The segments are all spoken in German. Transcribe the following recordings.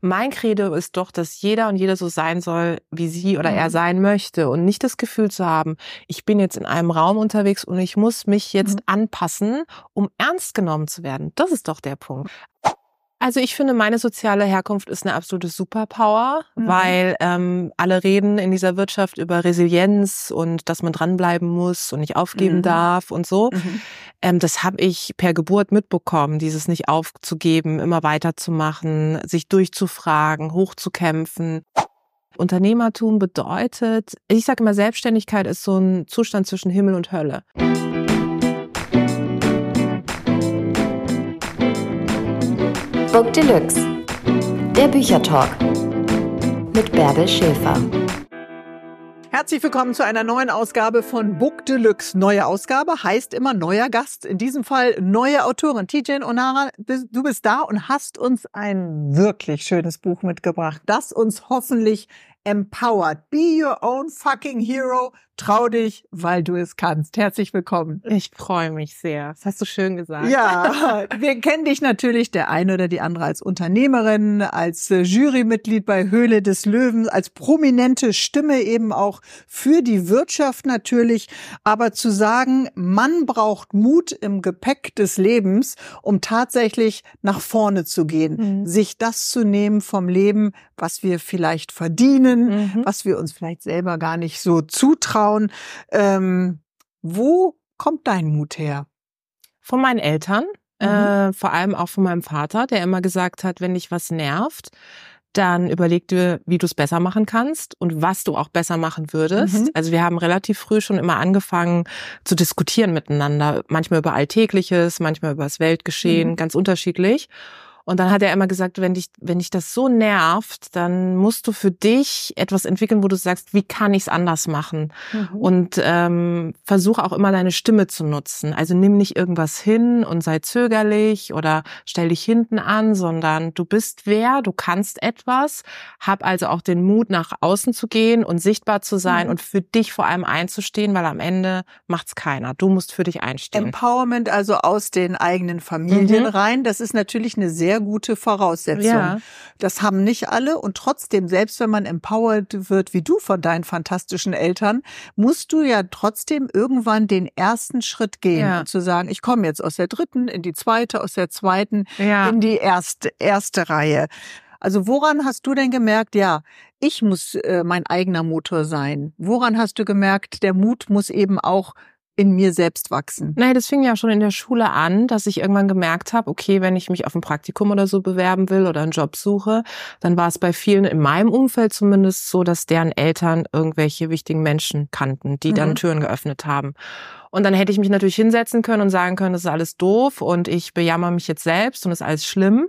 mein Credo ist doch, dass jeder und jeder so sein soll, wie sie oder er Mhm. sein möchte und nicht das Gefühl zu haben, ich bin jetzt in einem Raum unterwegs und ich muss mich jetzt Mhm. anpassen, um ernst genommen zu werden. Das ist doch der Punkt. Also ich finde, meine soziale Herkunft ist eine absolute Superpower, Mhm. weil ähm, alle reden in dieser Wirtschaft über Resilienz und dass man dranbleiben muss und nicht aufgeben Mhm. darf und so. Mhm. Ähm, das habe ich per Geburt mitbekommen, dieses nicht aufzugeben, immer weiterzumachen, sich durchzufragen, hochzukämpfen. Unternehmertum bedeutet, ich sage immer, Selbstständigkeit ist so ein Zustand zwischen Himmel und Hölle. Book Deluxe. Der Büchertalk. Mit Bärbel Schäfer. Herzlich willkommen zu einer neuen Ausgabe von Book Deluxe. Neue Ausgabe heißt immer neuer Gast. In diesem Fall neue Autorin. Tijen Onara, du bist da und hast uns ein wirklich schönes Buch mitgebracht, das uns hoffentlich empowert. Be your own fucking hero. Trau dich, weil du es kannst. Herzlich willkommen. Ich freue mich sehr. Das hast du schön gesagt. Ja, wir kennen dich natürlich, der eine oder die andere, als Unternehmerin, als äh, Jurymitglied bei Höhle des Löwen, als prominente Stimme eben auch für die Wirtschaft natürlich. Aber zu sagen, man braucht Mut im Gepäck des Lebens, um tatsächlich nach vorne zu gehen, Mhm. sich das zu nehmen vom Leben, was wir vielleicht verdienen, Mhm. was wir uns vielleicht selber gar nicht so zutrauen. Ähm, wo kommt dein Mut her? Von meinen Eltern, Mhm. äh, vor allem auch von meinem Vater, der immer gesagt hat, wenn dich was nervt, dann überleg dir, wie du es besser machen kannst und was du auch besser machen würdest. Mhm. Also wir haben relativ früh schon immer angefangen zu diskutieren miteinander, manchmal über Alltägliches, manchmal über das Weltgeschehen, Mhm. ganz unterschiedlich. Und dann hat er immer gesagt, wenn dich, wenn dich das so nervt, dann musst du für dich etwas entwickeln, wo du sagst, wie kann ich es anders machen? Und ähm, versuch auch immer deine Stimme zu nutzen. Also nimm nicht irgendwas hin und sei zögerlich oder stell dich hinten an, sondern du bist wer, du kannst etwas. Hab also auch den Mut, nach außen zu gehen und sichtbar zu sein Mhm. und für dich vor allem einzustehen, weil am Ende macht's keiner. Du musst für dich einstehen. Empowerment also aus den eigenen Familien Mhm. rein, das ist natürlich eine sehr gute Voraussetzung. Ja. Das haben nicht alle und trotzdem, selbst wenn man empowered wird wie du von deinen fantastischen Eltern, musst du ja trotzdem irgendwann den ersten Schritt gehen Ja. und zu sagen, ich komme jetzt aus der dritten in die zweite, aus der zweiten Ja. in die erste, erste Reihe. Also woran hast du denn gemerkt, ja, ich muss äh, mein eigener Motor sein? Woran hast du gemerkt, der Mut muss eben auch in mir selbst wachsen? Nein, das fing ja schon in der Schule an, dass ich irgendwann gemerkt habe, okay, wenn ich mich auf ein Praktikum oder so bewerben will oder einen Job suche, dann war es bei vielen in meinem Umfeld zumindest so, dass deren Eltern irgendwelche wichtigen Menschen kannten, die dann Mhm. Türen geöffnet haben. Und dann hätte ich mich natürlich hinsetzen können und sagen können, das ist alles doof und ich bejammer mich jetzt selbst und ist alles schlimm.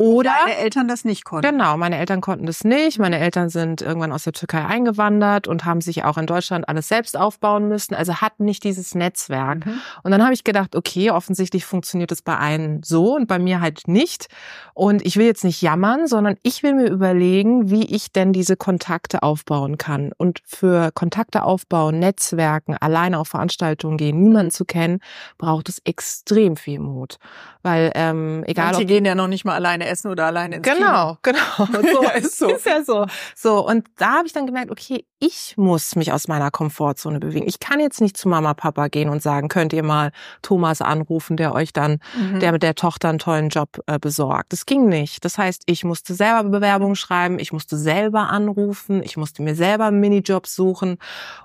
Oder Deine Eltern das nicht konnten. Genau, meine Eltern konnten das nicht. Meine Eltern sind irgendwann aus der Türkei eingewandert und haben sich auch in Deutschland alles selbst aufbauen müssen, also hatten nicht dieses Netzwerk. Mhm. Und dann habe ich gedacht, okay, offensichtlich funktioniert es bei einem so und bei mir halt nicht. Und ich will jetzt nicht jammern, sondern ich will mir überlegen, wie ich denn diese Kontakte aufbauen kann. Und für Kontakte aufbauen, Netzwerken, alleine auf Veranstaltungen gehen, niemanden zu kennen, braucht es extrem viel Mut. Weil ähm, egal Manche ob gehen ja noch nicht mal alleine essen oder alleine ins Genau, genau. So Ja, ist so. Ist ja so. So, und da habe ich dann gemerkt, okay, ich muss mich aus meiner Komfortzone bewegen. Ich kann jetzt nicht zu Mama, Papa gehen und sagen, könnt ihr mal Thomas anrufen, der euch dann, Kino. Mhm. der mit der Tochter einen tollen Job äh, besorgt. Das ging nicht. Das heißt, ich musste selber Bewerbungen schreiben, ich musste selber anrufen, ich musste mir selber einen Minijob suchen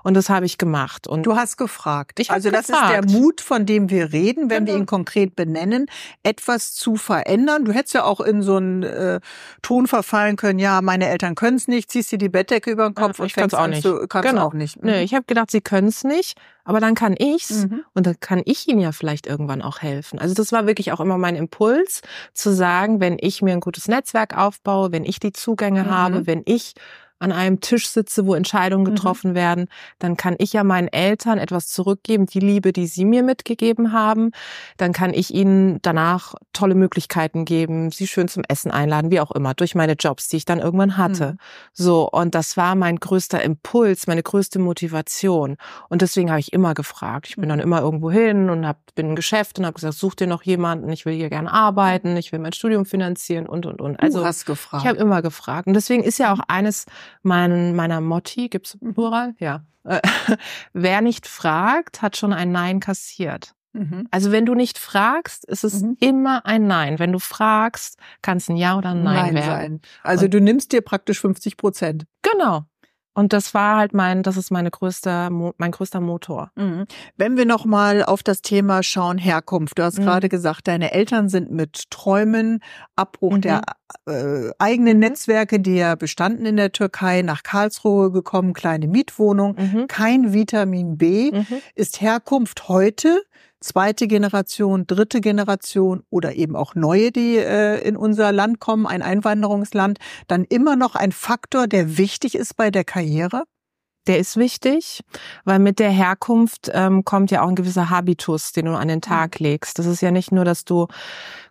und das habe ich gemacht. Und Du hast gefragt. Ich also das gefragt. ist der Mut, von dem wir reden, wenn wir Genau. ihn konkret benennen, etwas zu verändern. Du hättest ja auch in so einen äh, Ton verfallen können, ja, meine Eltern können es nicht, ziehst dir die Bettdecke über den Kopf Ja, und fängst auch nicht. Zu, kannst Genau. auch nicht. Nö, ich habe gedacht, sie können es nicht, aber dann kann ich's Mhm. und dann kann ich ihnen ja vielleicht irgendwann auch helfen. Also das war wirklich auch immer mein Impuls, zu sagen, wenn ich mir ein gutes Netzwerk aufbaue, wenn ich die Zugänge Mhm. habe, wenn ich an einem Tisch sitze, wo Entscheidungen mhm. getroffen mhm. werden, dann kann ich ja meinen Eltern etwas zurückgeben, die Liebe, die sie mir mitgegeben haben. Dann kann ich ihnen danach tolle Möglichkeiten geben, sie schön zum Essen einladen, wie auch immer, durch meine Jobs, die ich dann irgendwann hatte. Mhm. So, und das war mein größter Impuls, meine größte Motivation. Und deswegen habe ich immer gefragt. Ich bin dann mhm. immer irgendwo hin und hab, bin im Geschäft und habe gesagt, such dir noch jemanden, ich will hier gerne arbeiten, ich will mein Studium finanzieren und und und. Also du hast gefragt. Ich habe immer gefragt. Und deswegen ist ja auch eines mein, meiner Motti, gibt's Plural? Ja. Wer nicht fragt, hat schon ein Nein kassiert. Mhm. Also wenn du nicht fragst, ist es mhm. immer ein Nein. Wenn du fragst, kann es ein Ja oder ein Nein, Nein werden. Sein. Also Und du nimmst dir praktisch 50 Prozent. Genau. Und das war halt mein, das ist meine größte, mein größter Motor. Mhm. Wenn wir noch mal auf das Thema schauen, Herkunft. Du hast mhm. gerade gesagt, deine Eltern sind mit Träumen, Abbruch mhm. der äh, eigenen Netzwerke, die ja bestanden in der Türkei, nach Karlsruhe gekommen, kleine Mietwohnung, mhm. kein Vitamin B. Mhm. Ist Herkunft heute zweite Generation, dritte Generation oder eben auch neue, die äh, in unser Land kommen, ein Einwanderungsland, dann immer noch ein Faktor, der wichtig ist bei der Karriere? Der ist wichtig, weil mit der Herkunft ähm, kommt ja auch ein gewisser Habitus, den du an den Tag legst. Das ist ja nicht nur, dass du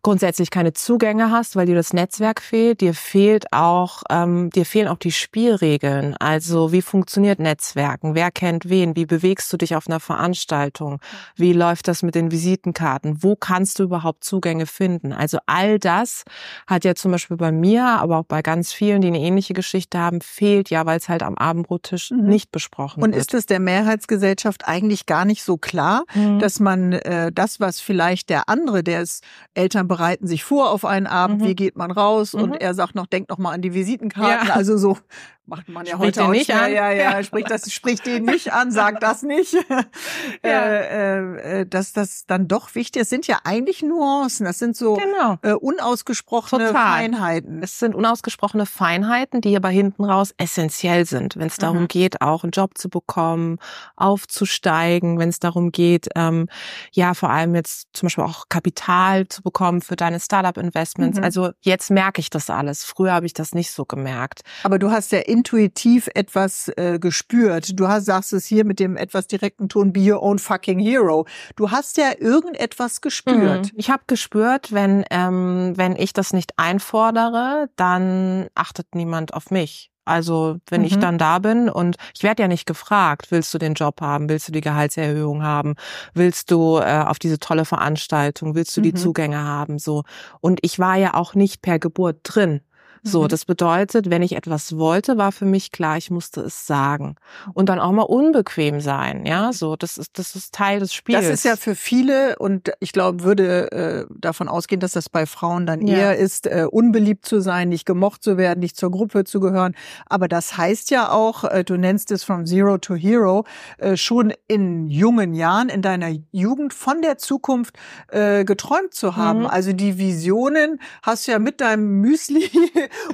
grundsätzlich keine Zugänge hast, weil dir das Netzwerk fehlt. Dir fehlt auch, ähm, dir fehlen auch die Spielregeln. Also wie funktioniert Netzwerken? Wer kennt wen? Wie bewegst du dich auf einer Veranstaltung? Wie läuft das mit den Visitenkarten? Wo kannst du überhaupt Zugänge finden? Also all das hat ja zum Beispiel bei mir, aber auch bei ganz vielen, die eine ähnliche Geschichte haben, fehlt ja, weil es halt am Abendbrottisch mhm. nicht besprochen Und wird. ist es der Mehrheitsgesellschaft eigentlich gar nicht so klar, mhm. dass man äh, das, was vielleicht der andere, der ist Eltern bereiten sich vor auf einen Abend, mhm. wie geht man raus? Mhm. Und er sagt noch, denk noch mal an die Visitenkarten. Ja. Also so macht man ja spricht heute auch nicht an. Ja, ja, ja, spricht das, spricht den nicht an, sagt das nicht. ja. äh, äh, dass das dann doch wichtig ist, sind ja eigentlich Nuancen. Das sind so genau. äh, unausgesprochene Total. Feinheiten. Es sind unausgesprochene Feinheiten, die aber hinten raus essentiell sind, wenn es darum mhm. geht, auch einen Job zu bekommen, aufzusteigen, wenn es darum geht, ähm, ja, vor allem jetzt zum Beispiel auch Kapital zu bekommen für deine Startup-Investments. Mhm. Also jetzt merke ich das alles. Früher habe ich das nicht so gemerkt. Aber du hast ja intuitiv etwas äh, gespürt. Du hast, sagst es hier mit dem etwas direkten Ton, be your own fucking hero. Du hast ja irgendetwas gespürt. Mhm. Ich habe gespürt, wenn, ähm, wenn ich das nicht einfordere, dann achtet niemand auf mich. Also wenn mhm. ich dann da bin und ich werde ja nicht gefragt, willst du den Job haben, willst du die Gehaltserhöhung haben, willst du äh, auf diese tolle Veranstaltung, willst du die mhm. Zugänge haben, so. Und ich war ja auch nicht per Geburt drin. So, mhm. das bedeutet, wenn ich etwas wollte, war für mich klar, ich musste es sagen. Und dann auch mal unbequem sein, ja, so, das ist, das ist Teil des Spiels. Das ist ja für viele und ich glaube, würde äh, davon ausgehen, dass das bei Frauen dann ja. eher ist, äh, unbeliebt zu sein, nicht gemocht zu werden, nicht zur Gruppe zu gehören. Aber das heißt ja auch, äh, du nennst es from zero to hero, äh, schon in jungen Jahren, in deiner Jugend von der Zukunft äh, geträumt zu haben. Mhm. Also die Visionen hast du ja mit deinem Müsli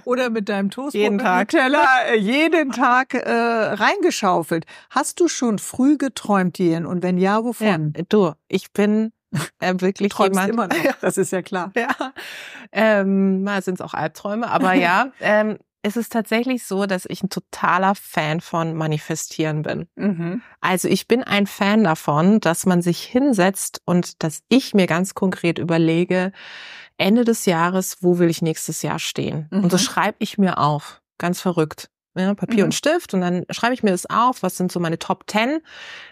oder mit deinem Toast jeden Tag. Teller äh, jeden Tag äh, reingeschaufelt. Hast du schon früh geträumt, Jen? Und wenn ja, wovon? Ja, du, ich bin äh, wirklich Träumst jemand. immer noch. Das ist ja klar. ja. Ähm, mal sind es auch Albträume, aber ja. Ähm, es ist tatsächlich so, dass ich ein totaler Fan von Manifestieren bin. Mhm. Also ich bin ein Fan davon, dass man sich hinsetzt und dass ich mir ganz konkret überlege, Ende des Jahres, wo will ich nächstes Jahr stehen? Mhm. Und so schreibe ich mir auf. Ganz verrückt. Ja, Papier mhm. und Stift und dann schreibe ich mir das auf, was sind so meine Top Ten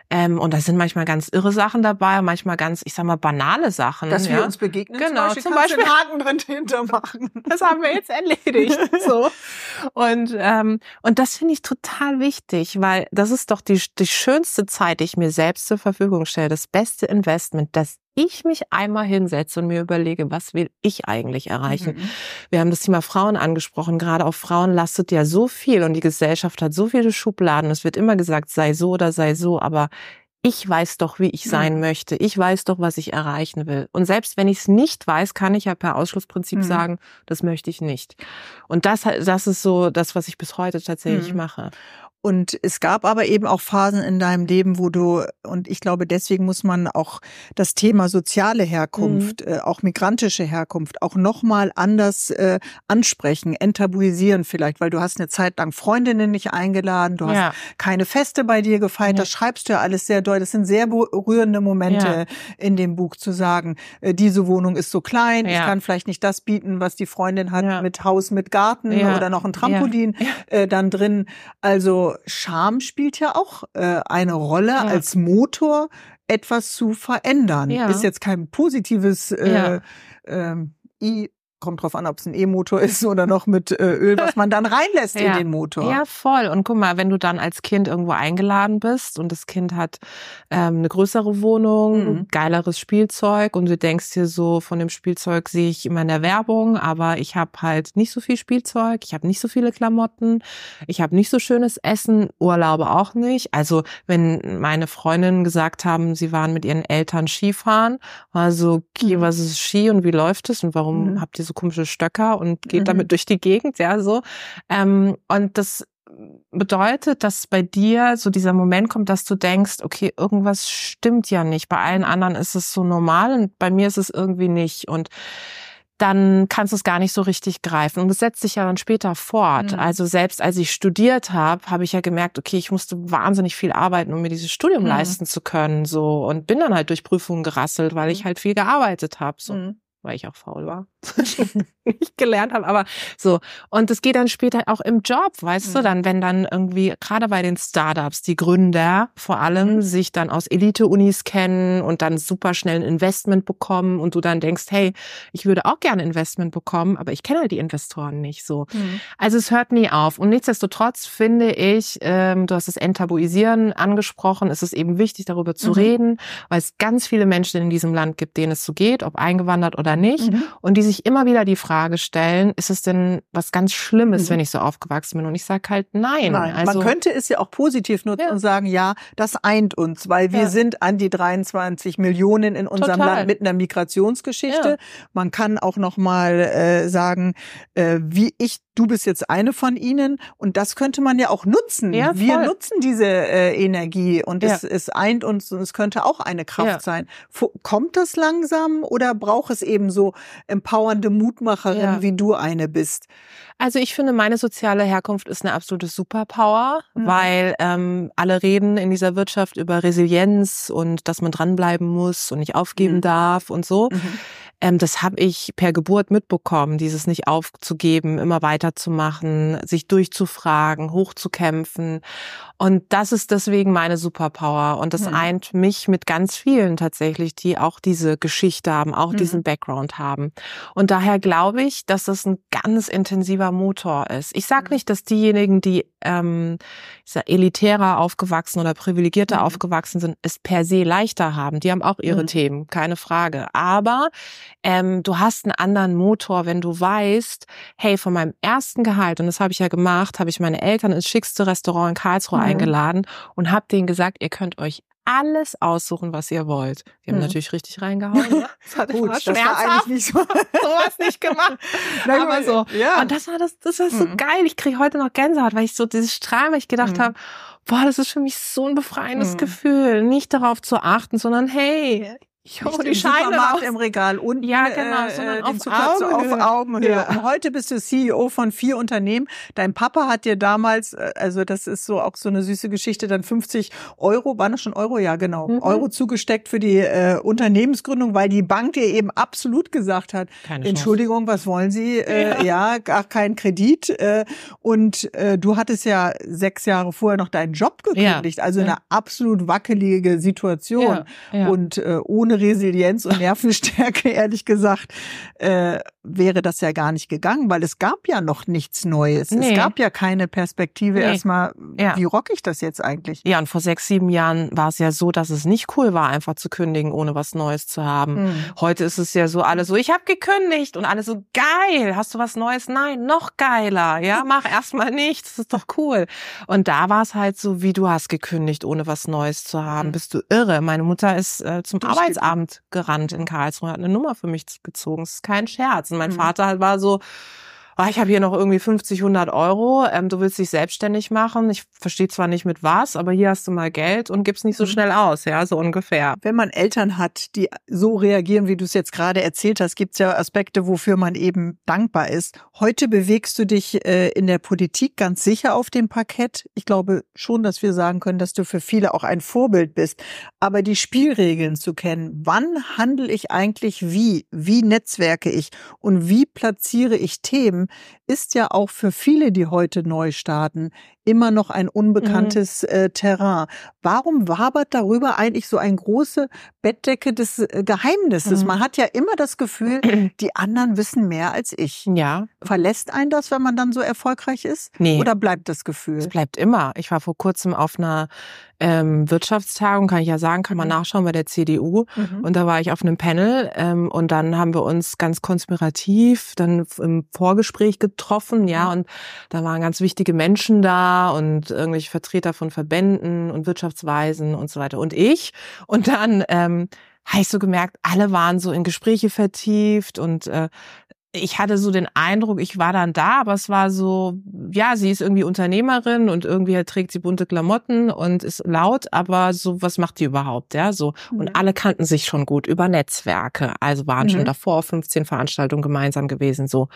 ähm, und da sind manchmal ganz irre Sachen dabei, manchmal ganz, ich sag mal, banale Sachen. Dass ja. wir uns begegnen. Genau, zum Beispiel, zum Beispiel Haken drin hintermachen. Das haben wir jetzt erledigt. so. Und, ähm, und das finde ich total wichtig, weil das ist doch die, die schönste Zeit, die ich mir selbst zur Verfügung stelle, das beste Investment, das ich mich einmal hinsetze und mir überlege, was will ich eigentlich erreichen? Mhm. Wir haben das Thema Frauen angesprochen. Gerade auf Frauen lastet ja so viel und die Gesellschaft hat so viele Schubladen. Es wird immer gesagt, sei so oder sei so, aber ich weiß doch, wie ich sein mhm. möchte. Ich weiß doch, was ich erreichen will. Und selbst wenn ich es nicht weiß, kann ich ja per Ausschlussprinzip mhm. sagen, das möchte ich nicht. Und das, das ist so das, was ich bis heute tatsächlich mhm. mache. Und es gab aber eben auch Phasen in deinem Leben, wo du, und ich glaube, deswegen muss man auch das Thema soziale Herkunft, mhm. äh, auch migrantische Herkunft, auch nochmal anders äh, ansprechen, enttabuisieren vielleicht, weil du hast eine Zeit lang Freundinnen nicht eingeladen, du hast ja. keine Feste bei dir gefeiert, ja. das schreibst du ja alles sehr deutlich. Das sind sehr berührende Momente ja. in dem Buch zu sagen, äh, diese Wohnung ist so klein, ich kann vielleicht nicht das bieten, was die Freundin hat mit Haus, mit Garten oder noch ein Trampolin äh, dann drin. Also Scham spielt ja auch äh, eine Rolle ja. als Motor, etwas zu verändern. Ja. Ist jetzt kein positives äh, ja. ähm, kommt drauf an, ob es ein E-Motor ist oder noch mit äh, Öl, was man dann reinlässt ja. in den Motor. Ja, voll. Und guck mal, wenn du dann als Kind irgendwo eingeladen bist und das Kind hat ähm, eine größere Wohnung, mhm. geileres Spielzeug und du denkst dir so, von dem Spielzeug sehe ich immer in der Werbung, aber ich habe halt nicht so viel Spielzeug, ich habe nicht so viele Klamotten, ich habe nicht so schönes Essen, Urlaube auch nicht. Also wenn meine Freundinnen gesagt haben, sie waren mit ihren Eltern Skifahren, war so, okay, mhm. was ist Ski und wie läuft es und warum mhm. habt ihr so komische Stöcker und geht mhm. damit durch die Gegend, ja, so. Ähm, und das bedeutet, dass bei dir so dieser Moment kommt, dass du denkst, okay, irgendwas stimmt ja nicht. Bei allen anderen ist es so normal und bei mir ist es irgendwie nicht. Und dann kannst du es gar nicht so richtig greifen. Und es setzt sich ja dann später fort. Mhm. Also selbst als ich studiert habe, habe ich ja gemerkt, okay, ich musste wahnsinnig viel arbeiten, um mir dieses Studium mhm. leisten zu können. So und bin dann halt durch Prüfungen gerasselt, weil ich mhm. halt viel gearbeitet habe. So. Mhm weil ich auch faul war, nicht gelernt habe, aber so. Und es geht dann später auch im Job, weißt mhm. du, dann, wenn dann irgendwie, gerade bei den Startups, die Gründer vor allem mhm. sich dann aus Elite-Unis kennen und dann super schnell ein Investment bekommen und du dann denkst, hey, ich würde auch gerne Investment bekommen, aber ich kenne halt die Investoren nicht so. Mhm. Also es hört nie auf. Und nichtsdestotrotz finde ich, ähm, du hast das Enttabuisieren angesprochen, ist es eben wichtig, darüber zu mhm. reden, weil es ganz viele Menschen in diesem Land gibt, denen es so geht, ob eingewandert oder nicht. Mhm. Und die sich immer wieder die Frage stellen, ist es denn was ganz Schlimmes, mhm. wenn ich so aufgewachsen bin? Und ich sage halt nein. nein. Also, Man könnte es ja auch positiv nutzen ja. und sagen, ja, das eint uns, weil wir ja. sind an die 23 Millionen in unserem Total. Land mit einer Migrationsgeschichte. Ja. Man kann auch noch mal äh, sagen, äh, wie ich du bist jetzt eine von ihnen und das könnte man ja auch nutzen. Ja, Wir nutzen diese äh, Energie und ja. es, es eint uns und es könnte auch eine Kraft ja. sein. Kommt das langsam oder braucht es eben so empowernde Mutmacherin, wie du eine bist? Also ich finde, meine soziale Herkunft ist eine absolute Superpower, mhm. weil ähm, alle reden in dieser Wirtschaft über Resilienz und dass man dranbleiben muss und nicht aufgeben mhm. darf und so. Mhm. Ähm, das habe ich per Geburt mitbekommen, dieses nicht aufzugeben, immer weiterzumachen, sich durchzufragen, hochzukämpfen. Und das ist deswegen meine Superpower. Und das mhm. eint mich mit ganz vielen tatsächlich, die auch diese Geschichte haben, auch mhm. diesen Background haben. Und daher glaube ich, dass das ein ganz intensiver Motor ist. Ich sage nicht, dass diejenigen, die ähm, elitärer aufgewachsen oder privilegierter mhm. aufgewachsen sind, es per se leichter haben. Die haben auch ihre mhm. Themen, keine Frage. Aber ähm, du hast einen anderen Motor, wenn du weißt, hey, von meinem ersten Gehalt, und das habe ich ja gemacht, habe ich meine Eltern ins schickste Restaurant in Karlsruhe mhm. eingeladen und habe denen gesagt, ihr könnt euch alles aussuchen, was ihr wollt. Die haben mhm. natürlich richtig reingehauen. Ne? Das, hat Gut, das war eigentlich nicht so. sowas nicht gemacht. Na, aber so. Ja. Und das war das, das war so mhm. geil. Ich kriege heute noch Gänsehaut, weil ich so dieses Strahlen, weil ich gedacht mhm. habe, boah, das ist für mich so ein befreiendes mhm. Gefühl, nicht darauf zu achten, sondern hey, ich hole die Scheine raus. im Regal und ja, genau, äh, sondern auf, Augenhöhe. auf Augenhöhe. Ja. Und heute bist du CEO von vier Unternehmen. Dein Papa hat dir damals, äh, also das ist so auch so eine süße Geschichte, dann 50 Euro, waren das schon Euro? Ja, genau, mhm. Euro zugesteckt für die äh, Unternehmensgründung, weil die Bank dir eben absolut gesagt hat, Keine Entschuldigung, Chance. was wollen Sie? Äh, ja. ja, gar kein Kredit. Äh, und äh, du hattest ja sechs Jahre vorher noch deinen Job gekündigt, ja. also eine absolut wackelige Situation und äh, ohne Resilienz und Nervenstärke, ehrlich gesagt, äh, wäre das ja gar nicht gegangen, weil es gab ja noch nichts Neues. Nee. Es gab ja keine Perspektive nee. erstmal, ja. wie rock ich das jetzt eigentlich? Ja, und vor sechs, sieben Jahren war es ja so, dass es nicht cool war, einfach zu kündigen, ohne was Neues zu haben. Hm. Heute ist es ja so, alle so, ich habe gekündigt und alle so, geil, hast du was Neues? Nein, noch geiler. Ja, mach erstmal nichts, das ist doch cool. Und da war es halt so, wie du hast gekündigt, ohne was Neues zu haben. Hm. Bist du irre? Meine Mutter ist äh, zum Arbeitsamt gerannt in Karlsruhe, hat eine Nummer für mich gezogen. Das ist kein Scherz. Und mein mhm. Vater war so, oh, ich habe hier noch irgendwie 50, 100 Euro, ähm, du willst dich selbstständig machen. Ich verstehe zwar nicht mit was, aber hier hast du mal Geld und gib's nicht so mhm. schnell aus, ja, so ungefähr. Wenn man Eltern hat, die so reagieren, wie du es jetzt gerade erzählt hast, gibt's ja Aspekte, wofür man eben dankbar ist. Heute bewegst du dich äh, in der Politik ganz sicher auf dem Parkett. Ich glaube schon, dass wir sagen können, dass du für viele auch ein Vorbild bist. Aber die Spielregeln zu kennen, wann handle ich eigentlich wie, wie netzwerke ich und wie platziere ich Themen, ist ja auch für viele, die heute neu starten, immer noch ein unbekanntes mhm. äh, Terrain. Warum wabert darüber eigentlich so eine große Bettdecke des äh, Geheimnisses? Mhm. Man hat ja immer das Gefühl, die anderen wissen mehr als ich. Ja. Verlässt ein das, wenn man dann so erfolgreich ist? Nee. Oder bleibt das Gefühl? Es bleibt immer. Ich war vor kurzem auf einer ähm, Wirtschaftstagung, kann ich ja sagen, kann man mhm. nachschauen bei der CDU. Mhm. Und da war ich auf einem Panel ähm, und dann haben wir uns ganz konspirativ dann im Vorgespräch getroffen, ja, und da waren ganz wichtige Menschen da und irgendwelche Vertreter von Verbänden und Wirtschaftsweisen und so weiter und ich. Und dann ähm, habe ich so gemerkt, alle waren so in Gespräche vertieft und äh, ich hatte so den Eindruck, ich war dann da, aber es war so, ja, sie ist irgendwie Unternehmerin und irgendwie trägt sie bunte Klamotten und ist laut, aber so, was macht die überhaupt, ja, so. Mhm. Und alle kannten sich schon gut über Netzwerke, also waren mhm. schon davor 15 Veranstaltungen gemeinsam gewesen, so.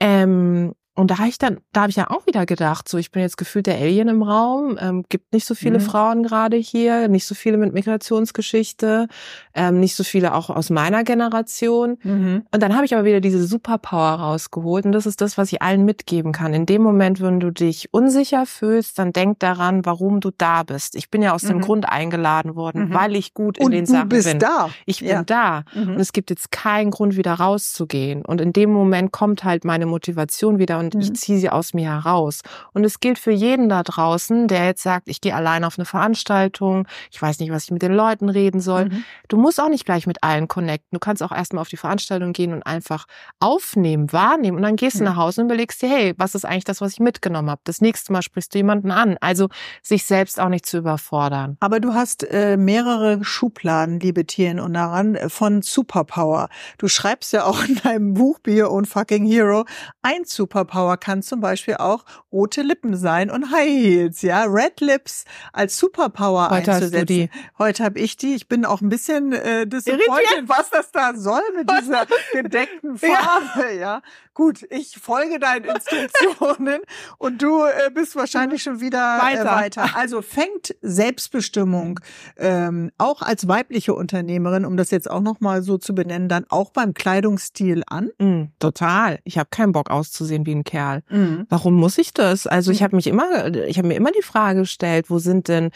Ähm, und da habe ich dann, da habe ich ja auch wieder gedacht, so ich bin jetzt gefühlt der Alien im Raum, ähm, gibt nicht so viele mhm. Frauen gerade hier, nicht so viele mit Migrationsgeschichte, ähm, nicht so viele auch aus meiner Generation. Mhm. Und dann habe ich aber wieder diese Superpower rausgeholt und das ist das, was ich allen mitgeben kann. In dem Moment, wenn du dich unsicher fühlst, dann denk daran, warum du da bist. Ich bin ja aus mhm. dem Grund eingeladen worden, mhm. weil ich gut in und den Sachen bin. du bist da. Ich bin ja. da mhm. und es gibt jetzt keinen Grund, wieder rauszugehen. Und in dem Moment kommt halt meine Motivation wieder und mhm. ich ziehe sie aus mir heraus. Und es gilt für jeden da draußen, der jetzt sagt, ich gehe allein auf eine Veranstaltung, ich weiß nicht, was ich mit den Leuten reden soll. Mhm. Du musst auch nicht gleich mit allen connecten. Du kannst auch erstmal auf die Veranstaltung gehen und einfach aufnehmen, wahrnehmen und dann gehst du nach Hause und überlegst dir, hey, was ist eigentlich das, was ich mitgenommen habe? Das nächste Mal sprichst du jemanden an. Also sich selbst auch nicht zu überfordern. Aber du hast äh, mehrere Schubladen, liebe Tieren und daran äh, von Superpower. Du schreibst ja auch in deinem Buch Be Your Own Fucking Hero, ein Superpower kann kann zum Beispiel auch rote Lippen sein und High Heels, ja, Red Lips als Superpower Heute einzusetzen. Hast du die. Heute habe ich die. Ich bin auch ein bisschen äh, disappointed, was das da soll mit dieser gedeckten Farbe, ja. ja. Gut, ich folge deinen Instruktionen und du äh, bist wahrscheinlich schon wieder weiter. Äh, weiter. Also fängt Selbstbestimmung ähm, auch als weibliche Unternehmerin, um das jetzt auch noch mal so zu benennen, dann auch beim Kleidungsstil an? Mm, total. Ich habe keinen Bock auszusehen wie ein Kerl. Mhm. Warum muss ich das? Also ich mhm. habe mich immer, ich habe mir immer die Frage gestellt, wo sind denn,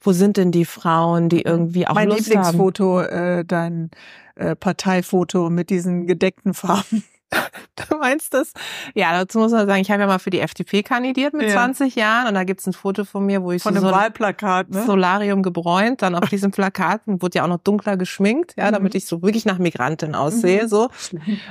wo sind denn die Frauen, die irgendwie auch mein Lust Lieblingsfoto, haben? äh, dein äh, Parteifoto mit diesen gedeckten Farben. Du meinst das? Ja, dazu muss man sagen, ich habe ja mal für die FDP kandidiert mit ja. 20 Jahren und da gibt's ein Foto von mir, wo ich von so einem Wahlplakat, ne? Solarium gebräunt, dann auf diesem Plakat wurde ja auch noch dunkler geschminkt, ja, damit mhm. ich so wirklich nach Migrantin aussehe, mhm. so.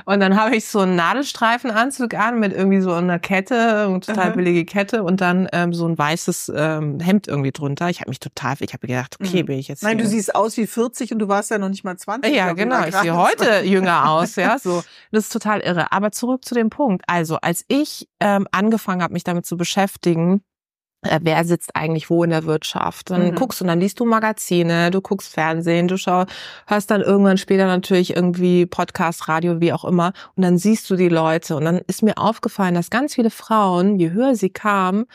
Und dann habe ich so einen Nadelstreifenanzug an mit irgendwie so einer Kette, eine total mhm. billige Kette und dann ähm, so ein weißes ähm, Hemd irgendwie drunter. Ich habe mich total, ich habe gedacht, okay, mhm. bin ich jetzt Nein, hier. du siehst aus wie 40 und du warst ja noch nicht mal 20. Ja, genau, ich sehe heute jünger aus, ja, so. Das ist total irre. Aber zurück zu dem Punkt. Also, als ich ähm, angefangen habe, mich damit zu beschäftigen, äh, wer sitzt eigentlich wo in der Wirtschaft. Dann mhm. guckst du, dann liest du Magazine, du guckst Fernsehen, du schau, hörst dann irgendwann später natürlich irgendwie Podcast, Radio, wie auch immer. Und dann siehst du die Leute. Und dann ist mir aufgefallen, dass ganz viele Frauen, je höher sie kamen,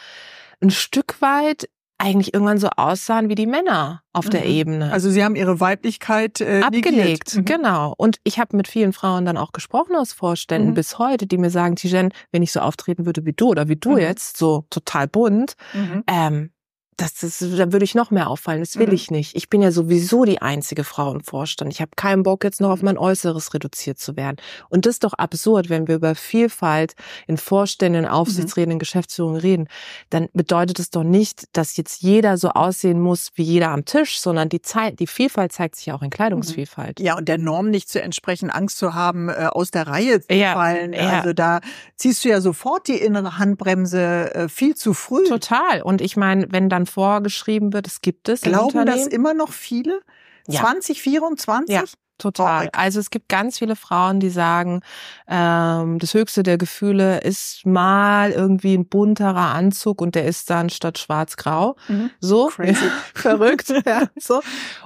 ein Stück weit eigentlich irgendwann so aussahen wie die Männer auf mhm. der Ebene. Also sie haben ihre Weiblichkeit äh, abgelegt, mhm. genau. Und ich habe mit vielen Frauen dann auch gesprochen aus Vorständen mhm. bis heute, die mir sagen, Tijen, wenn ich so auftreten würde wie du oder wie du mhm. jetzt, so total bunt, mhm. ähm, das, das, da würde ich noch mehr auffallen. Das will mhm. ich nicht. Ich bin ja sowieso die einzige Frau im Vorstand. Ich habe keinen Bock, jetzt noch auf mein Äußeres reduziert zu werden. Und das ist doch absurd, wenn wir über Vielfalt in Vorständen, in Aufsichtsräten, in Geschäftsführungen reden. Dann bedeutet es doch nicht, dass jetzt jeder so aussehen muss wie jeder am Tisch, sondern die Zeit, die Vielfalt zeigt sich ja auch in Kleidungsvielfalt. Ja, und der Norm nicht zu entsprechen, Angst zu haben, äh, aus der Reihe zu ja, fallen. Ja. Also da ziehst du ja sofort die innere Handbremse äh, viel zu früh. Total. Und ich meine, wenn dann vorgeschrieben wird, es gibt es. Glauben das immer noch viele? Ja. 2024? Ja. Total. Also es gibt ganz viele Frauen, die sagen, ähm, das höchste der Gefühle ist mal irgendwie ein bunterer Anzug und der ist dann statt schwarz-grau. Mhm. So Crazy. verrückt. ja, so.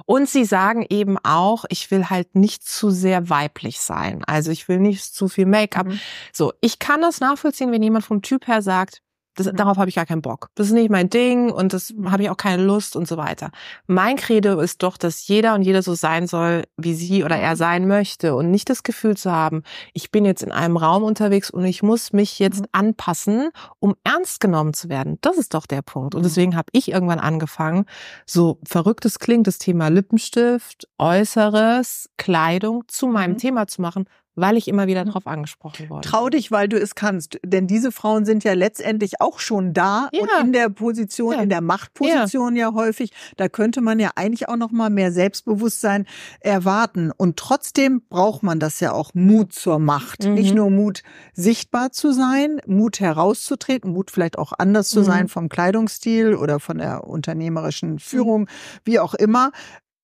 Und sie sagen eben auch, ich will halt nicht zu sehr weiblich sein. Also ich will nicht zu viel Make-up. Mhm. So, ich kann das nachvollziehen, wenn jemand vom Typ her sagt, das, mhm. Darauf habe ich gar keinen Bock. Das ist nicht mein Ding und das habe ich auch keine Lust und so weiter. Mein Credo ist doch, dass jeder und jeder so sein soll, wie sie oder er sein möchte und nicht das Gefühl zu haben, ich bin jetzt in einem Raum unterwegs und ich muss mich jetzt mhm. anpassen, um ernst genommen zu werden. Das ist doch der Punkt. Und mhm. deswegen habe ich irgendwann angefangen, so verrücktes klingt, das Thema Lippenstift, Äußeres, Kleidung zu meinem mhm. Thema zu machen, weil ich immer wieder darauf angesprochen wurde. Trau dich, weil du es kannst. Denn diese Frauen sind ja letztendlich auch schon da ja. und in der Position, ja. in der Machtposition ja. ja. häufig. Da könnte man ja eigentlich auch noch mal mehr Selbstbewusstsein erwarten. Und trotzdem braucht man das ja auch Mut zur Macht. Mhm. Nicht nur Mut, sichtbar zu sein, Mut herauszutreten, Mut vielleicht auch anders zu mhm. sein vom Kleidungsstil oder von der unternehmerischen Führung, mhm. wie auch immer.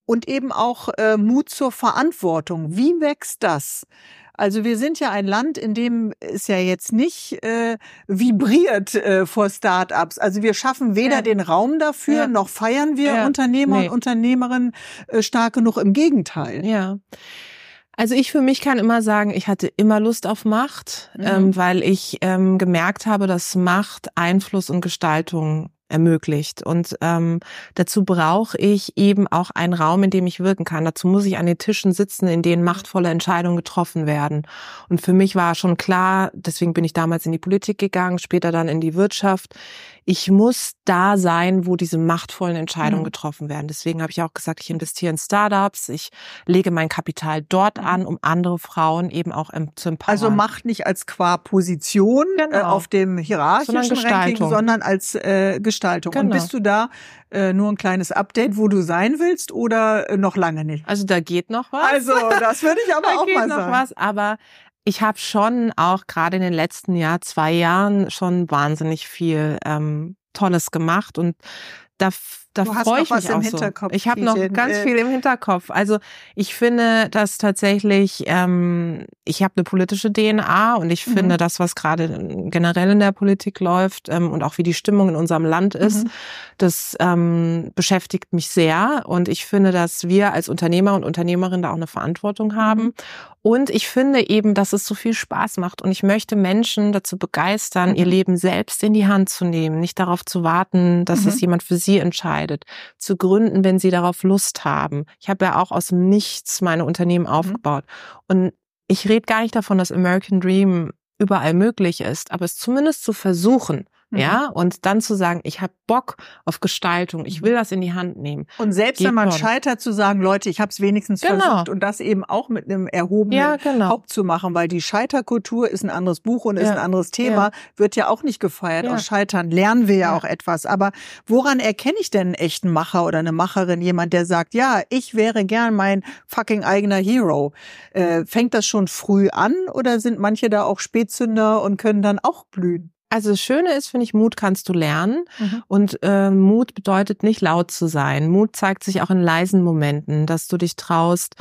Und eben auch äh, Mut zur Verantwortung. Wie wächst das? Also wir sind ja ein Land, in dem es ja jetzt nicht äh, vibriert äh, vor Start-ups. Also wir schaffen weder ja. den Raum dafür, ja. noch feiern wir ja. Unternehmer nee. und Unternehmerinnen äh, stark genug. Im Gegenteil. Ja. Also ich für mich kann immer sagen, ich hatte immer Lust auf Macht, mhm. ähm, weil ich ähm, gemerkt habe, dass Macht Einfluss und Gestaltung ermöglicht. Und ähm, dazu brauche ich eben auch einen Raum, in dem ich wirken kann. Dazu muss ich an den Tischen sitzen, in denen machtvolle Entscheidungen getroffen werden. Und für mich war schon klar, deswegen bin ich damals in die Politik gegangen, später dann in die Wirtschaft ich muss da sein, wo diese machtvollen Entscheidungen mhm. getroffen werden. Deswegen habe ich auch gesagt, ich investiere in Startups, ich lege mein Kapital dort an, um andere Frauen eben auch zu empowern. Also Macht nicht als qua Position äh, genau. äh, auf dem hierarchischen sondern Ranking, sondern als äh, Gestaltung. Genau. Und bist du da äh, nur ein kleines Update, wo du sein willst oder äh, noch lange nicht? Also da geht noch was. Also das würde ich aber da auch geht mal noch sagen. Was, aber ich habe schon auch gerade in den letzten Jahr, zwei Jahren schon wahnsinnig viel ähm, Tolles gemacht und da da freue ich mich auch so. Ich habe noch ganz äh, viel im Hinterkopf. Also ich finde, dass tatsächlich, ähm, ich habe eine politische DNA und ich mhm. finde, das, was gerade generell in der Politik läuft ähm, und auch wie die Stimmung in unserem Land ist, mhm. das ähm, beschäftigt mich sehr. Und ich finde, dass wir als Unternehmer und Unternehmerin da auch eine Verantwortung haben. Mhm. Und ich finde eben, dass es so viel Spaß macht. Und ich möchte Menschen dazu begeistern, ihr mhm. Leben selbst in die Hand zu nehmen, nicht darauf zu warten, dass es mhm. jemand für sie entscheidet entscheidet, zu gründen, wenn sie darauf Lust haben. Ich habe ja auch aus dem Nichts meine Unternehmen mhm. aufgebaut. Und ich rede gar nicht davon, dass American Dream überall möglich ist, aber es zumindest zu versuchen. Ja, und dann zu sagen, ich habe Bock auf Gestaltung, ich will mhm. das in die Hand nehmen. Und selbst wenn man scheitert, zu sagen, Leute, ich habe es wenigstens genau. versucht und das eben auch mit einem erhobenen ja, genau. Haupt zu machen, weil die Scheiterkultur ist ein anderes Buch und ja. ist ein anderes Thema, ja. wird ja auch nicht gefeiert. Aus Scheitern lernen wir ja, auch etwas. Aber woran erkenne ich denn einen echten Macher oder eine Macherin, jemand, der sagt, ja, ich wäre gern mein fucking eigener Hero? Äh, fängt das schon früh an oder sind manche da auch Spätzünder und können dann auch blühen? Also das Schöne ist, finde ich, Mut kannst du lernen. Mhm. Und äh, Mut bedeutet nicht laut zu sein. Mut zeigt sich auch in leisen Momenten, dass du dich traust,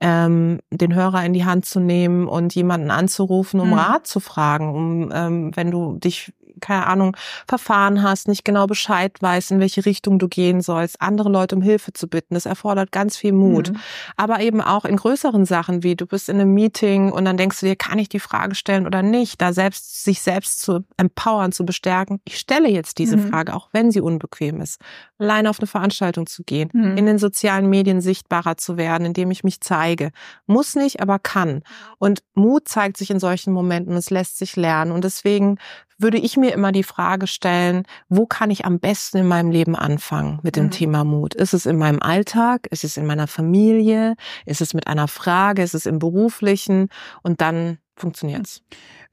ähm, den Hörer in die Hand zu nehmen und jemanden anzurufen, um mhm. Rat zu fragen, um ähm, wenn du dich keine Ahnung, Verfahren hast, nicht genau Bescheid weißt, in welche Richtung du gehen sollst, andere Leute um Hilfe zu bitten. Das erfordert ganz viel Mut. Mhm. Aber eben auch in größeren Sachen, wie du bist in einem Meeting und dann denkst du dir, kann ich die Frage stellen oder nicht? Da selbst, sich selbst zu empowern, zu bestärken. Ich stelle jetzt diese mhm. Frage, auch wenn sie unbequem ist. Alleine auf eine Veranstaltung zu gehen, mhm. in den sozialen Medien sichtbarer zu werden, indem ich mich zeige. Muss nicht, aber kann. Und Mut zeigt sich in solchen Momenten. Es lässt sich lernen. Und deswegen würde ich mir immer die Frage stellen, wo kann ich am besten in meinem Leben anfangen mit dem mhm. Thema Mut? Ist es in meinem Alltag? Ist es in meiner Familie? Ist es mit einer Frage? Ist es im beruflichen? Und dann funktioniert's.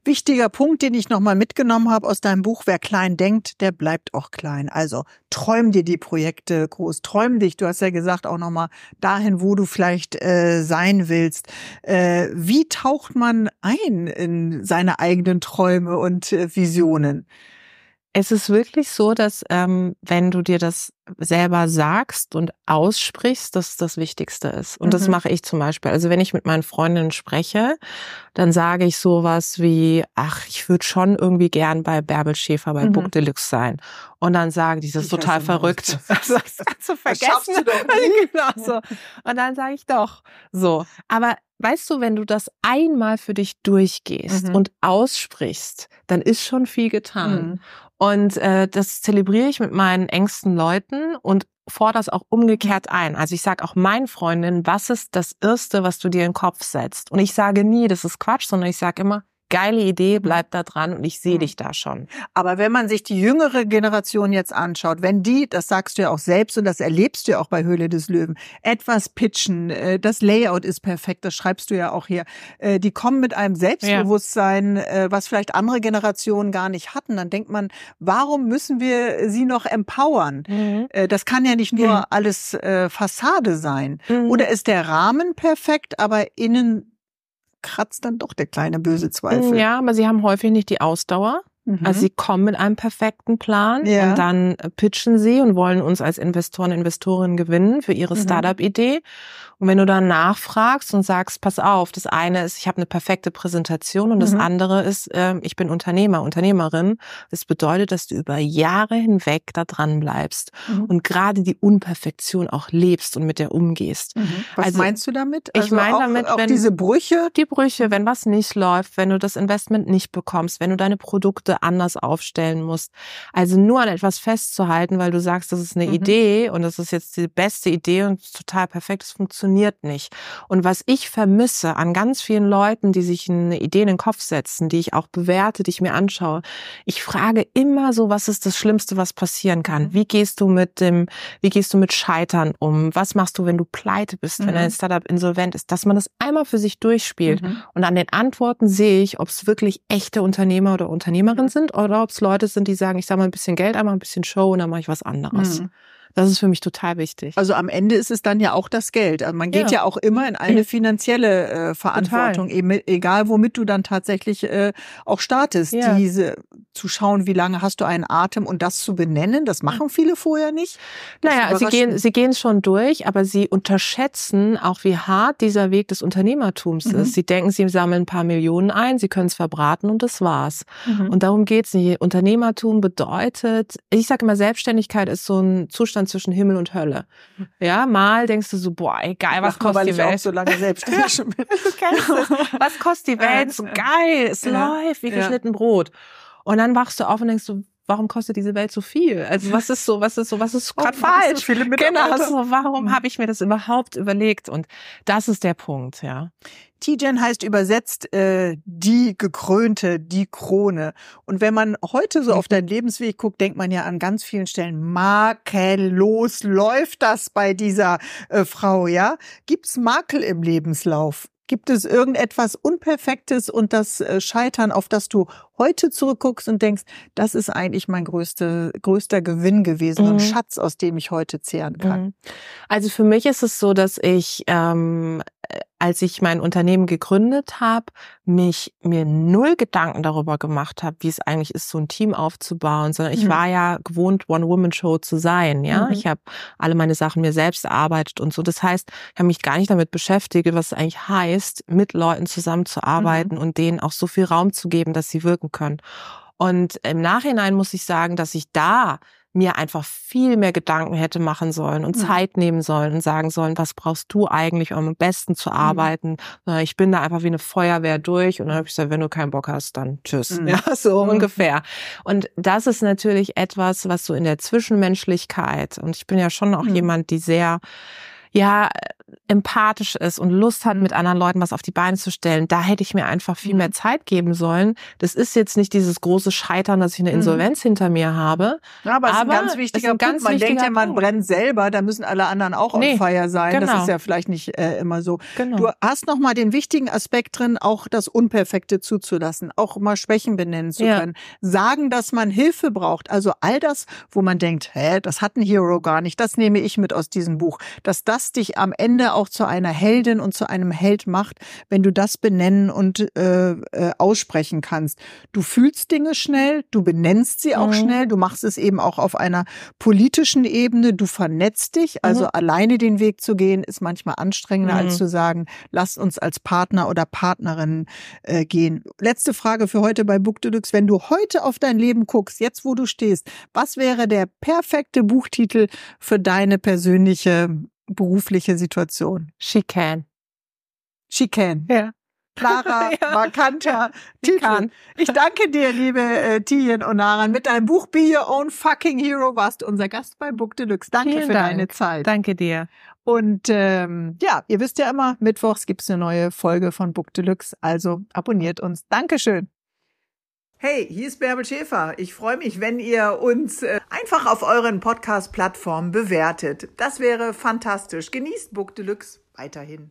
Wichtiger Punkt, den ich nochmal mitgenommen habe aus deinem Buch, wer klein denkt, der bleibt auch klein. Also träum dir die Projekte groß, träum dich, du hast ja gesagt, auch nochmal dahin, wo du vielleicht äh, sein willst. Äh, wie taucht man ein in seine eigenen Träume und äh, Visionen? Es ist wirklich so, dass ähm, wenn du dir das selber sagst und aussprichst, dass das Wichtigste ist. Und mhm. das mache ich zum Beispiel. Also wenn ich mit meinen Freundinnen spreche, dann sage ich sowas wie, ach, ich würde schon irgendwie gern bei Bärbel Schäfer bei mhm. Book Deluxe sein. Und dann sagen die, das ist ich total verrückt. Das, das kannst du vergessen. Du doch genau so. Und dann sage ich doch so. Aber weißt du, wenn du das einmal für dich durchgehst mhm. und aussprichst, dann ist schon viel getan. Mhm. Und äh, das zelebriere ich mit meinen engsten Leuten und fordere das auch umgekehrt ein. Also ich sage auch meinen Freundinnen, was ist das Erste, was du dir in den Kopf setzt? Und ich sage nie, das ist Quatsch, sondern ich sage immer, geile Idee, bleib da dran und ich sehe dich da schon. Aber wenn man sich die jüngere Generation jetzt anschaut, wenn die, das sagst du ja auch selbst und das erlebst du ja auch bei Höhle des Löwen, etwas pitchen, äh, das Layout ist perfekt, das schreibst du ja auch hier, äh, die kommen mit einem Selbstbewusstsein, ja. Äh, was vielleicht andere Generationen gar nicht hatten, dann denkt man, warum müssen wir sie noch empowern? Mhm. Das kann ja nicht nur mhm. alles Fassade sein. Mhm. Oder ist der Rahmen perfekt, aber innen kratzt dann doch der kleine böse Zweifel. Ja, aber sie haben häufig nicht die Ausdauer. Mhm. Also sie kommen mit einem perfekten Plan ja. und dann pitchen sie und wollen uns als Investoren, Investorinnen gewinnen für ihre mhm. Startup-Idee. Und wenn du dann nachfragst und sagst, pass auf, das eine ist, ich habe eine perfekte Präsentation und mhm. das andere ist, äh, ich bin Unternehmer, Unternehmerin. Das bedeutet, dass du über Jahre hinweg da dran bleibst mhm. und gerade die Unperfektion auch lebst und mit der umgehst. Mhm. Was also, meinst du damit? Also ich meine damit, auch wenn diese Brüche, die Brüche, wenn was nicht läuft, wenn du das Investment nicht bekommst, wenn du deine Produkte anders aufstellen musst. Also nur an etwas festzuhalten, weil du sagst, das ist eine mhm. Idee und das ist jetzt die beste Idee und total perfekt, das funktioniert nicht. Und was ich vermisse an ganz vielen Leuten, die sich eine Idee in den Kopf setzen, die ich auch bewerte, die ich mir anschaue, ich frage immer so, was ist das Schlimmste, was passieren kann? Mhm. Wie gehst du mit dem, wie gehst du mit Scheitern um? Was machst du, wenn du pleite bist, mhm. wenn ein Startup insolvent ist? Dass man das einmal für sich durchspielt. Mhm. Und an den Antworten sehe ich, ob es wirklich echte Unternehmer oder Unternehmerinnen sind oder ob es Leute sind, die sagen, ich mal ein bisschen Geld, einmal ein bisschen Show und dann mache ich was anderes. Mhm. Das ist für mich total wichtig. Also am Ende ist es dann ja auch das Geld. Also man geht ja, ja auch immer in eine finanzielle äh, Verantwortung, eben, egal womit du dann tatsächlich äh, auch startest. Ja. Diese zu schauen, wie lange hast du einen Atem und das zu benennen, das machen viele vorher nicht. Das naja, sie gehen, sie gehen schon durch, aber sie unterschätzen auch, wie hart dieser Weg des Unternehmertums mhm. ist. Sie denken, sie sammeln ein paar Millionen ein, sie können es verbraten und das war's. Mhm. Und darum geht's nicht. Unternehmertum bedeutet, ich sage immer, Selbstständigkeit ist so ein Zustand Abstand zwischen Himmel und Hölle. Ja, mal denkst du so, boah, egal, was kostet weil die Welt. Ich auch so lange selbstständig bin. du kennst es. Was kostet die Welt? So geil, es ja. läuft wie geschnitten ja. Brot. Und dann wachst du auf und denkst so, warum kostet diese Welt so viel? Also was ist so, was ist so, was ist gerade falsch? So viele genau, so, warum hm. habe ich mir das überhaupt überlegt? Und das ist der Punkt, ja. Tijen heißt übersetzt äh, die gekrönte, die Krone. Und wenn man heute so auf deinen Lebensweg guckt, denkt man ja an ganz vielen Stellen, makellos läuft das bei dieser äh, Frau, ja? Gibt's Makel im Lebenslauf? Gibt es irgendetwas Unperfektes und das äh, Scheitern, auf das du heute zurückguckst und denkst, das ist eigentlich mein größter, größter Gewinn gewesen, mhm. ein Schatz, aus dem ich heute zehren kann? Mhm. Also für mich ist es so, dass ich, ähm, als ich mein Unternehmen gegründet habe, mich mir null Gedanken darüber gemacht habe, wie es eigentlich ist, so ein Team aufzubauen, sondern ich mhm. war ja gewohnt, One-Woman-Show zu sein. Ja, mhm. ich habe alle meine Sachen mir selbst erarbeitet und so. Das heißt, ich habe mich gar nicht damit beschäftigt, was es eigentlich heißt, mit Leuten zusammenzuarbeiten mhm. und denen auch so viel Raum zu geben, dass sie wirken können. Und im Nachhinein muss ich sagen, dass ich da mir einfach viel mehr Gedanken hätte machen sollen und mhm. Zeit nehmen sollen und sagen sollen, was brauchst du eigentlich, um am besten zu mhm. arbeiten. Mhm. Ich bin da einfach wie eine Feuerwehr durch und dann habe ich gesagt, wenn du keinen Bock hast, dann tschüss. Mhm. Ja, so mhm. ungefähr. Und das ist natürlich etwas, was so in der Zwischenmenschlichkeit, und ich bin ja schon auch mhm. jemand, die sehr ja empathisch ist und Lust hat, mit anderen Leuten was auf die Beine zu stellen, da hätte ich mir einfach viel mehr mhm. Zeit geben sollen. Das ist jetzt nicht dieses große Scheitern, dass ich eine mhm. Insolvenz mhm. hinter mir habe. Ja, aber es ist ein ganz wichtiger ein Punkt. Man denkt ja, man Punkt. brennt selber, da müssen alle anderen auch nee, on fire sein. Genau. Das ist ja vielleicht nicht äh, immer so. Genau. Du hast noch mal den wichtigen Aspekt drin, auch das Unperfekte zuzulassen, auch mal Schwächen benennen zu ja. können, sagen, dass man Hilfe braucht. Also all das, wo man denkt, hä, das hat ein Hero gar nicht, das nehme ich mit aus diesem Buch, dass das was dich am Ende auch zu einer Heldin und zu einem Held macht, wenn du das benennen und äh, äh, aussprechen kannst. Du fühlst Dinge schnell, du benennst sie auch mhm. schnell, du machst es eben auch auf einer politischen Ebene, du vernetzt dich. Also mhm. alleine den Weg zu gehen, ist manchmal anstrengender, mhm. als zu sagen, lass uns als Partner oder Partnerin äh, gehen. Letzte Frage für heute bei Book Deluxe. Wenn du heute auf dein Leben guckst, jetzt wo du stehst, was wäre der perfekte Buchtitel für deine persönliche berufliche Situation? She can. She can. Ja. Klarer, ja. markanter Titel. Ich danke dir, liebe äh, Tien Onaran. Mit deinem Buch Be Your Own Fucking Hero warst du unser Gast bei Book Deluxe. Danke Vielen für Dank. deine Zeit. Danke dir. Und ähm, ja, ihr wisst ja immer, mittwochs gibt's eine neue Folge von Book Deluxe. Also abonniert uns. Dankeschön. Hey, hier ist Bärbel Schäfer. Ich freue mich, wenn ihr uns äh, einfach auf euren Podcast-Plattformen bewertet. Das wäre fantastisch. Genießt Book Deluxe weiterhin.